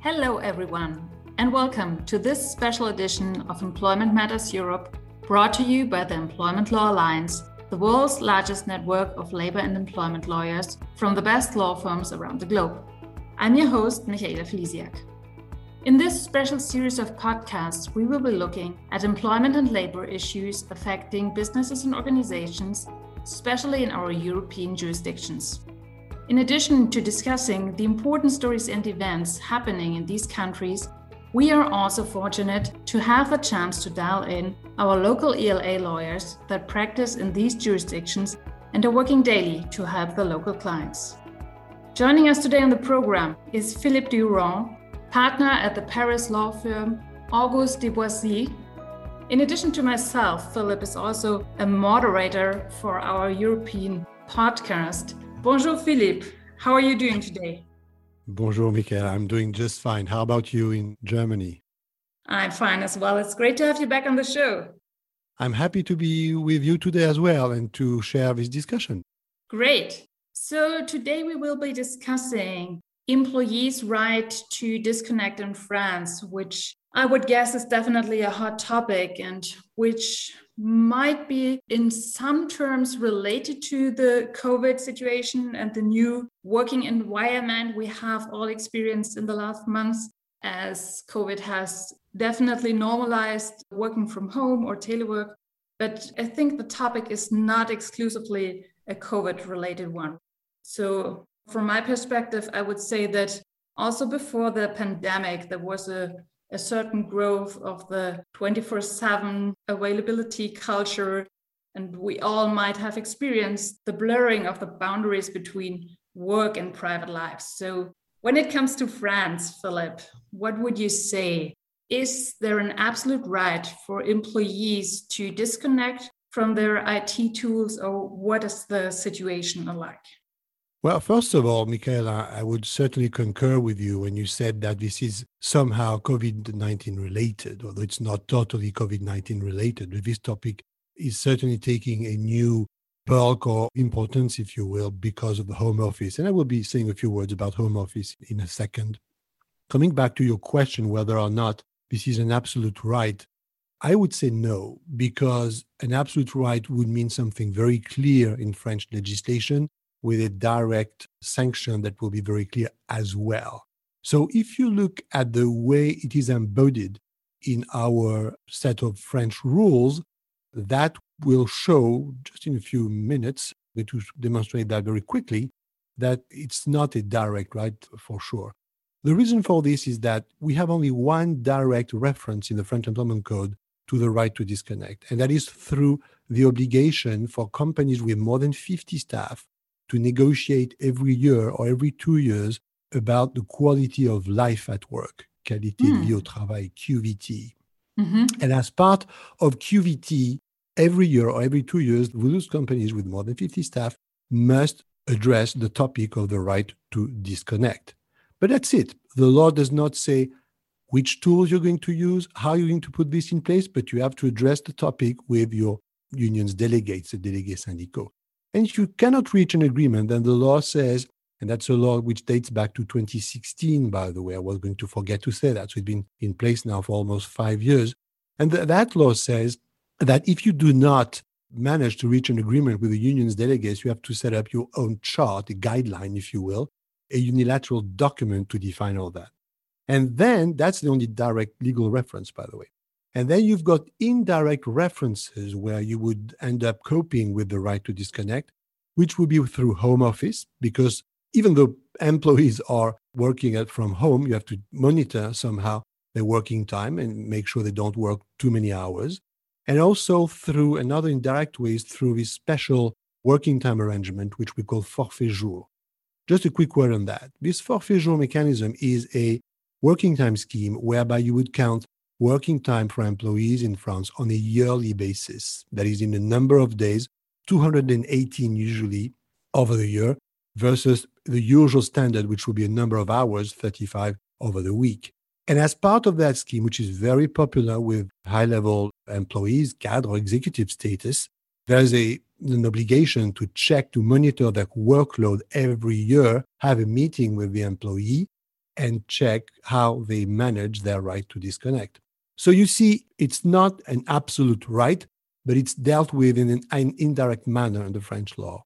Hello, everyone, and welcome to this special edition of Employment Matters Europe, brought to you by the Employment Law Alliance, the world's largest network of labor and employment lawyers from the best law firms around the globe. I'm your host, Michaela Felisiak. In this special series of podcasts, we will be looking at employment and labor issues affecting businesses and organizations, especially in our European jurisdictions. In addition to discussing the important stories and events happening in these countries, we are also fortunate to have the chance to dial in our local ELA lawyers that practice in these jurisdictions and are working daily to help the local clients. Joining us today on the program is Philippe Durand, partner at the Paris law firm August Debouzy. In addition to myself, Philippe is also a moderator for our European podcast. Bonjour, Philippe. How are you doing today? Bonjour, Michael. I'm doing just fine. How about you in Germany? I'm fine as well. It's great to have you back on the show. I'm happy to be with you today as well and to share this discussion. Great. So today we will be discussing employees' right to disconnect in France, which I would guess is definitely a hot topic and which might be in some terms related to the COVID situation and the new working environment we have all experienced in the last months, as COVID has definitely normalized working from home or telework. But I think the topic is not exclusively a COVID related one. So, from my perspective, I would say that also before the pandemic, there was a, a certain growth of the 24 7 availability culture. And we all might have experienced the blurring of the boundaries between work and private lives. So, when it comes to France, Philip, what would you say? Is there an absolute right for employees to disconnect from their IT tools, or what is the situation like? Well, first of all, Michaela, I would certainly concur with you when you said that this is somehow COVID 19 related, although it's not totally COVID 19 related. But this topic is certainly taking a new bulk or importance, if you will, because of the home office. And I will be saying a few words about home office in a second. Coming back to your question whether or not this is an absolute right, I would say no, because an absolute right would mean something very clear in French legislation with a direct sanction that will be very clear as well. So if you look at the way it is embodied in our set of French rules, that will show just in a few minutes, but to demonstrate that very quickly, that it's not a direct right for sure. The reason for this is that we have only one direct reference in the French Employment Code to the right to disconnect, and that is through the obligation for companies with more than 50 staff to negotiate every year or every two years about the quality of life at work, qualité mm. de vie au travail, QVT. Mm-hmm. And as part of QVT, every year or every two years, those companies with more than 50 staff must address the topic of the right to disconnect. But that's it. The law does not say which tools you're going to use, how you're going to put this in place, but you have to address the topic with your union's delegates, the délégués syndicaux. And if you cannot reach an agreement, then the law says, and that's a law which dates back to 2016, by the way. I was going to forget to say that. So it's been in place now for almost five years. And th- that law says that if you do not manage to reach an agreement with the union's delegates, you have to set up your own chart, a guideline, if you will, a unilateral document to define all that. And then that's the only direct legal reference, by the way. And then you've got indirect references where you would end up coping with the right to disconnect, which would be through home office, because even though employees are working at, from home, you have to monitor somehow their working time and make sure they don't work too many hours. And also through another indirect ways through this special working time arrangement, which we call forfait jour. Just a quick word on that. This forfait jour mechanism is a working time scheme whereby you would count working time for employees in France on a yearly basis. That is, in the number of days, 218 usually over the year, versus the usual standard, which would be a number of hours, 35 over the week. And as part of that scheme, which is very popular with high level employees, cadre executive status, there's a, an obligation to check, to monitor their workload every year, have a meeting with the employee, and check how they manage their right to disconnect. So you see, it's not an absolute right, but it's dealt with in an, an indirect manner in the French law.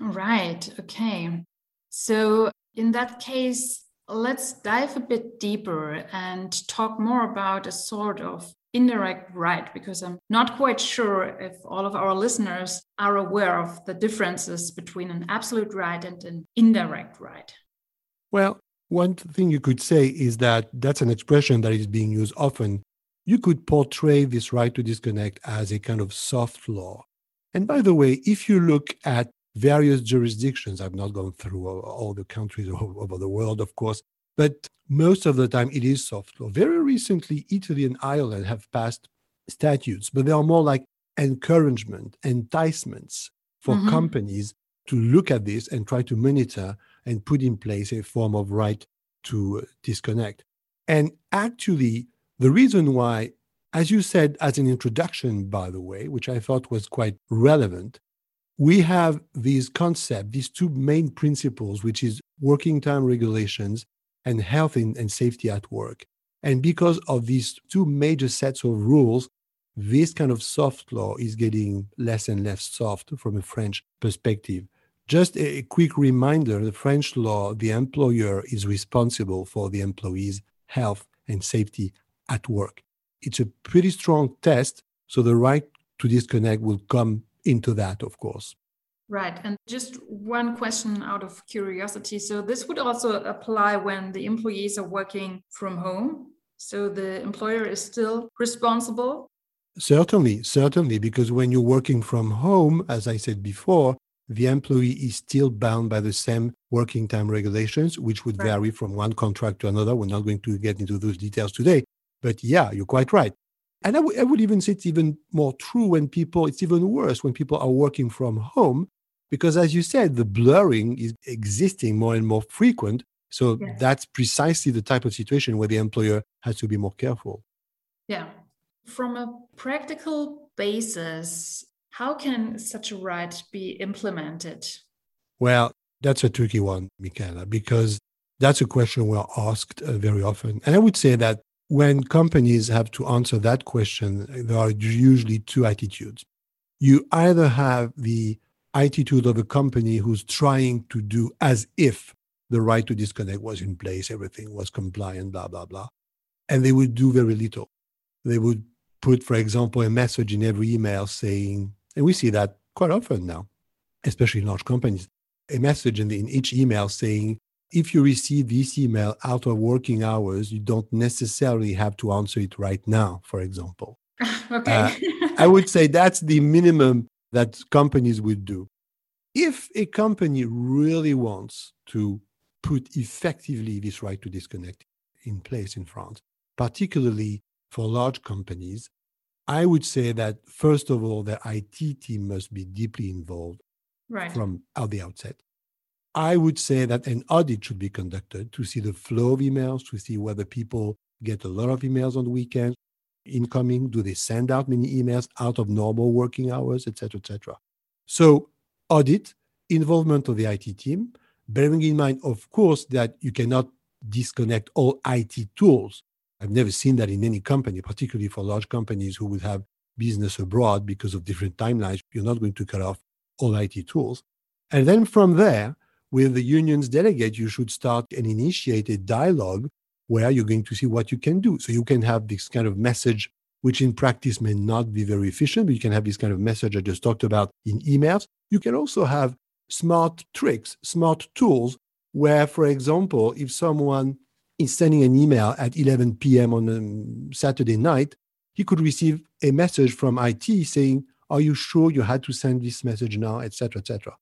Right. Okay. So in that case, let's dive a bit deeper and talk more about a sort of indirect right, because I'm not quite sure if all of our listeners are aware of the differences between an absolute right and an indirect right. Well, one thing you could say is that that's an expression that is being used often. You could portray this right to disconnect as a kind of soft law. And by the way, if you look at various jurisdictions, I've not gone through all the countries over the world, of course, but most of the time it is soft law. Very recently, Italy and Ireland have passed statutes, but they are more like encouragement, enticements for mm-hmm. companies to look at this and try to monitor and put in place a form of right to disconnect. And actually, the reason why, as you said, as an introduction, by the way, which I thought was quite relevant, we have these concepts, these two main principles, which is working time regulations and health and safety at work. And because of these two major sets of rules, this kind of soft law is getting less and less soft from a French perspective. Just a quick reminder the French law, the employer is responsible for the employee's health and safety at work. It's a pretty strong test, so the right to disconnect will come into that, of course. Right. And just one question out of curiosity. So, this would also apply when the employees are working from home. So, the employer is still responsible? Certainly, certainly, because when you're working from home, as I said before, the employee is still bound by the same working time regulations, which would right. vary from one contract to another. We're not going to get into those details today. But yeah, you're quite right. And I, w- I would even say it's even more true when people, it's even worse when people are working from home because as you said the blurring is existing more and more frequent. So yes. that's precisely the type of situation where the employer has to be more careful. Yeah. From a practical basis how can such a right be implemented? Well that's a tricky one michaela because that's a question we're asked uh, very often. And i would say that when companies have to answer that question there are usually two attitudes you either have the attitude of a company who's trying to do as if the right to disconnect was in place, everything was compliant, blah, blah, blah. And they would do very little. They would put, for example, a message in every email saying, and we see that quite often now, especially in large companies, a message in, the, in each email saying, if you receive this email out of working hours, you don't necessarily have to answer it right now, for example. okay. uh, I would say that's the minimum that companies would do. If a company really wants to put effectively this right to disconnect in place in France, particularly for large companies, I would say that first of all, the IT team must be deeply involved right. from at the outset. I would say that an audit should be conducted to see the flow of emails, to see whether people get a lot of emails on the weekends, incoming? Do they send out many emails out of normal working hours, etc., etc.? So audit, involvement of the IT team, bearing in mind, of course, that you cannot disconnect all IT tools. I've never seen that in any company, particularly for large companies who would have business abroad because of different timelines. You're not going to cut off all IT tools. And then from there, with the union's delegate, you should start and initiate a dialogue where you're going to see what you can do. So you can have this kind of message, which in practice may not be very efficient, but you can have this kind of message I just talked about in emails. You can also have smart tricks, smart tools, where, for example, if someone is sending an email at 11 p.m. on a Saturday night, he could receive a message from IT saying, Are you sure you had to send this message now, etc., etc.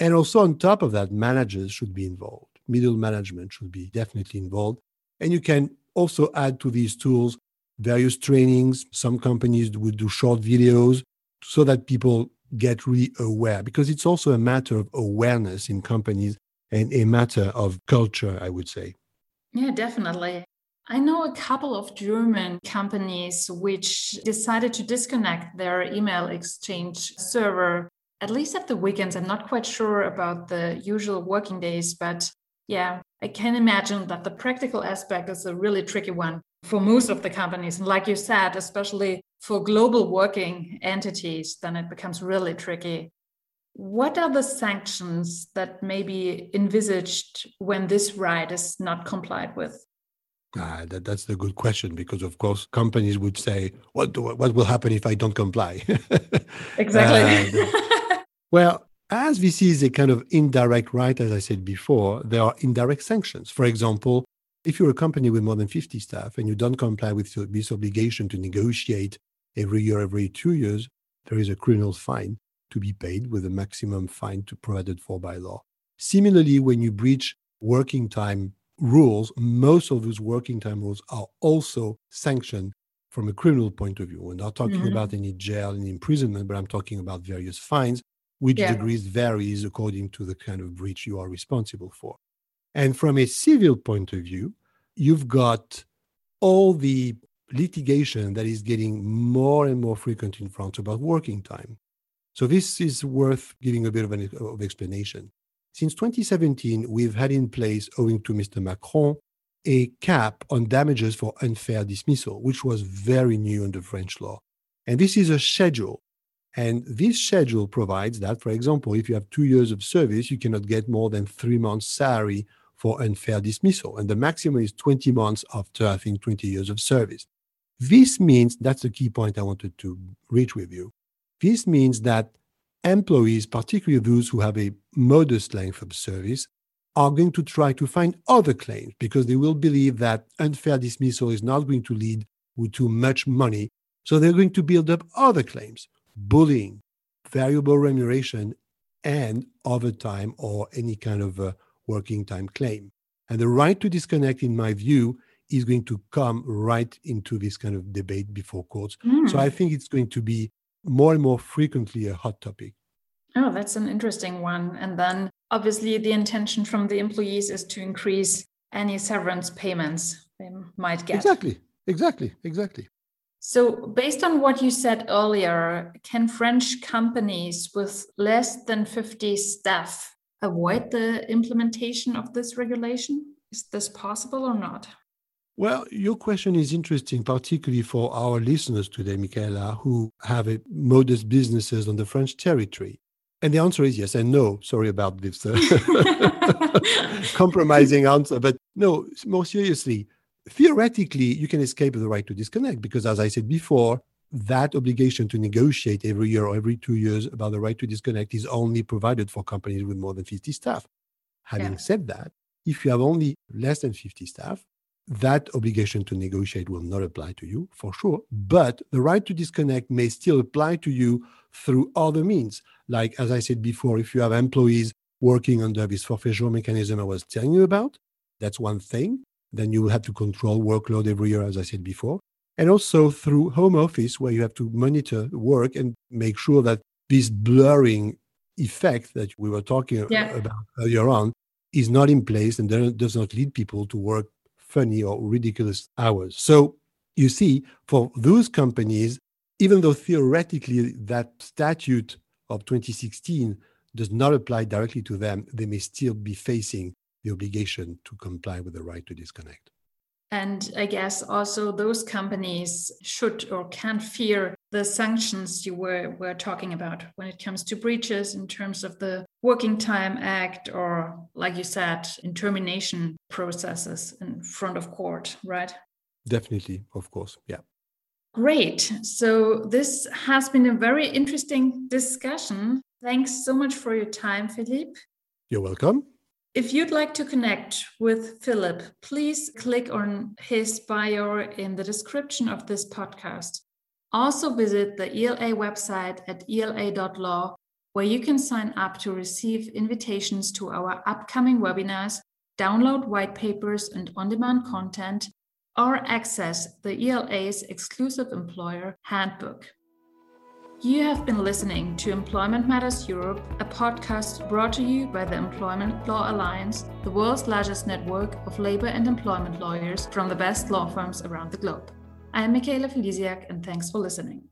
And also, on top of that, managers should be involved. Middle management should be definitely involved and you can also add to these tools various trainings. Some companies would do short videos so that people get really aware because it's also a matter of awareness in companies and a matter of culture, I would say. Yeah, definitely. I know a couple of German companies which decided to disconnect their email exchange server, at least at the weekends. I'm not quite sure about the usual working days, but Yeah, I can imagine that the practical aspect is a really tricky one for most of the companies. And like you said, especially for global working entities, then it becomes really tricky. What are the sanctions that may be envisaged when this right is not complied with? Ah, that, that's the good question because, of course, companies would say, "What do, what will happen if I don't comply?" exactly. uh, well, as this is a kind of indirect right, as I said before, there are indirect sanctions. For example, if you're a company with more than 50 staff and you don't comply with this obligation to negotiate every year, every two years, there is a criminal fine to be paid with a maximum fine to provided for by law. Similarly, when you breach working time rules, most of those working time rules are also sanctioned from a criminal point of view. We're not talking mm-hmm. about any jail and imprisonment, but I'm talking about various fines which yeah. degrees varies according to the kind of breach you are responsible for. And from a civil point of view, you've got all the litigation that is getting more and more frequent in France about working time. So this is worth giving a bit of an of explanation. Since 2017, we've had in place, owing to Mr. Macron, a cap on damages for unfair dismissal, which was very new under French law. And this is a schedule and this schedule provides that, for example, if you have two years of service, you cannot get more than three months' salary for unfair dismissal. And the maximum is 20 months after, I think, 20 years of service. This means that's the key point I wanted to reach with you. This means that employees, particularly those who have a modest length of service, are going to try to find other claims because they will believe that unfair dismissal is not going to lead to much money. So they're going to build up other claims bullying, variable remuneration, and overtime or any kind of a working time claim. And the right to disconnect, in my view, is going to come right into this kind of debate before courts. Mm. So I think it's going to be more and more frequently a hot topic. Oh, that's an interesting one. And then obviously the intention from the employees is to increase any severance payments they might get. Exactly, exactly, exactly. So, based on what you said earlier, can French companies with less than 50 staff avoid the implementation of this regulation? Is this possible or not? Well, your question is interesting, particularly for our listeners today, Michaela, who have a modest businesses on the French territory. And the answer is yes and no. Sorry about this uh, compromising answer. But no, more seriously, theoretically, you can escape the right to disconnect because, as I said before, that obligation to negotiate every year or every two years about the right to disconnect is only provided for companies with more than 50 staff. Having yeah. said that, if you have only less than 50 staff, that obligation to negotiate will not apply to you for sure. But the right to disconnect may still apply to you through other means. Like, as I said before, if you have employees working under this forfait jour mechanism I was telling you about, that's one thing then you will have to control workload every year, as I said before. And also through home office, where you have to monitor work and make sure that this blurring effect that we were talking yeah. about earlier on is not in place and does not lead people to work funny or ridiculous hours. So you see, for those companies, even though theoretically that statute of 2016 does not apply directly to them, they may still be facing the obligation to comply with the right to disconnect. And I guess also those companies should or can fear the sanctions you were, were talking about when it comes to breaches in terms of the Working Time Act or, like you said, in termination processes in front of court, right? Definitely, of course. Yeah. Great. So this has been a very interesting discussion. Thanks so much for your time, Philippe. You're welcome. If you'd like to connect with Philip, please click on his bio in the description of this podcast. Also, visit the ELA website at ela.law, where you can sign up to receive invitations to our upcoming webinars, download white papers and on demand content, or access the ELA's exclusive employer handbook. You have been listening to Employment Matters Europe, a podcast brought to you by the Employment Law Alliance, the world's largest network of labor and employment lawyers from the best law firms around the globe. I am Michaela Felisiak, and thanks for listening.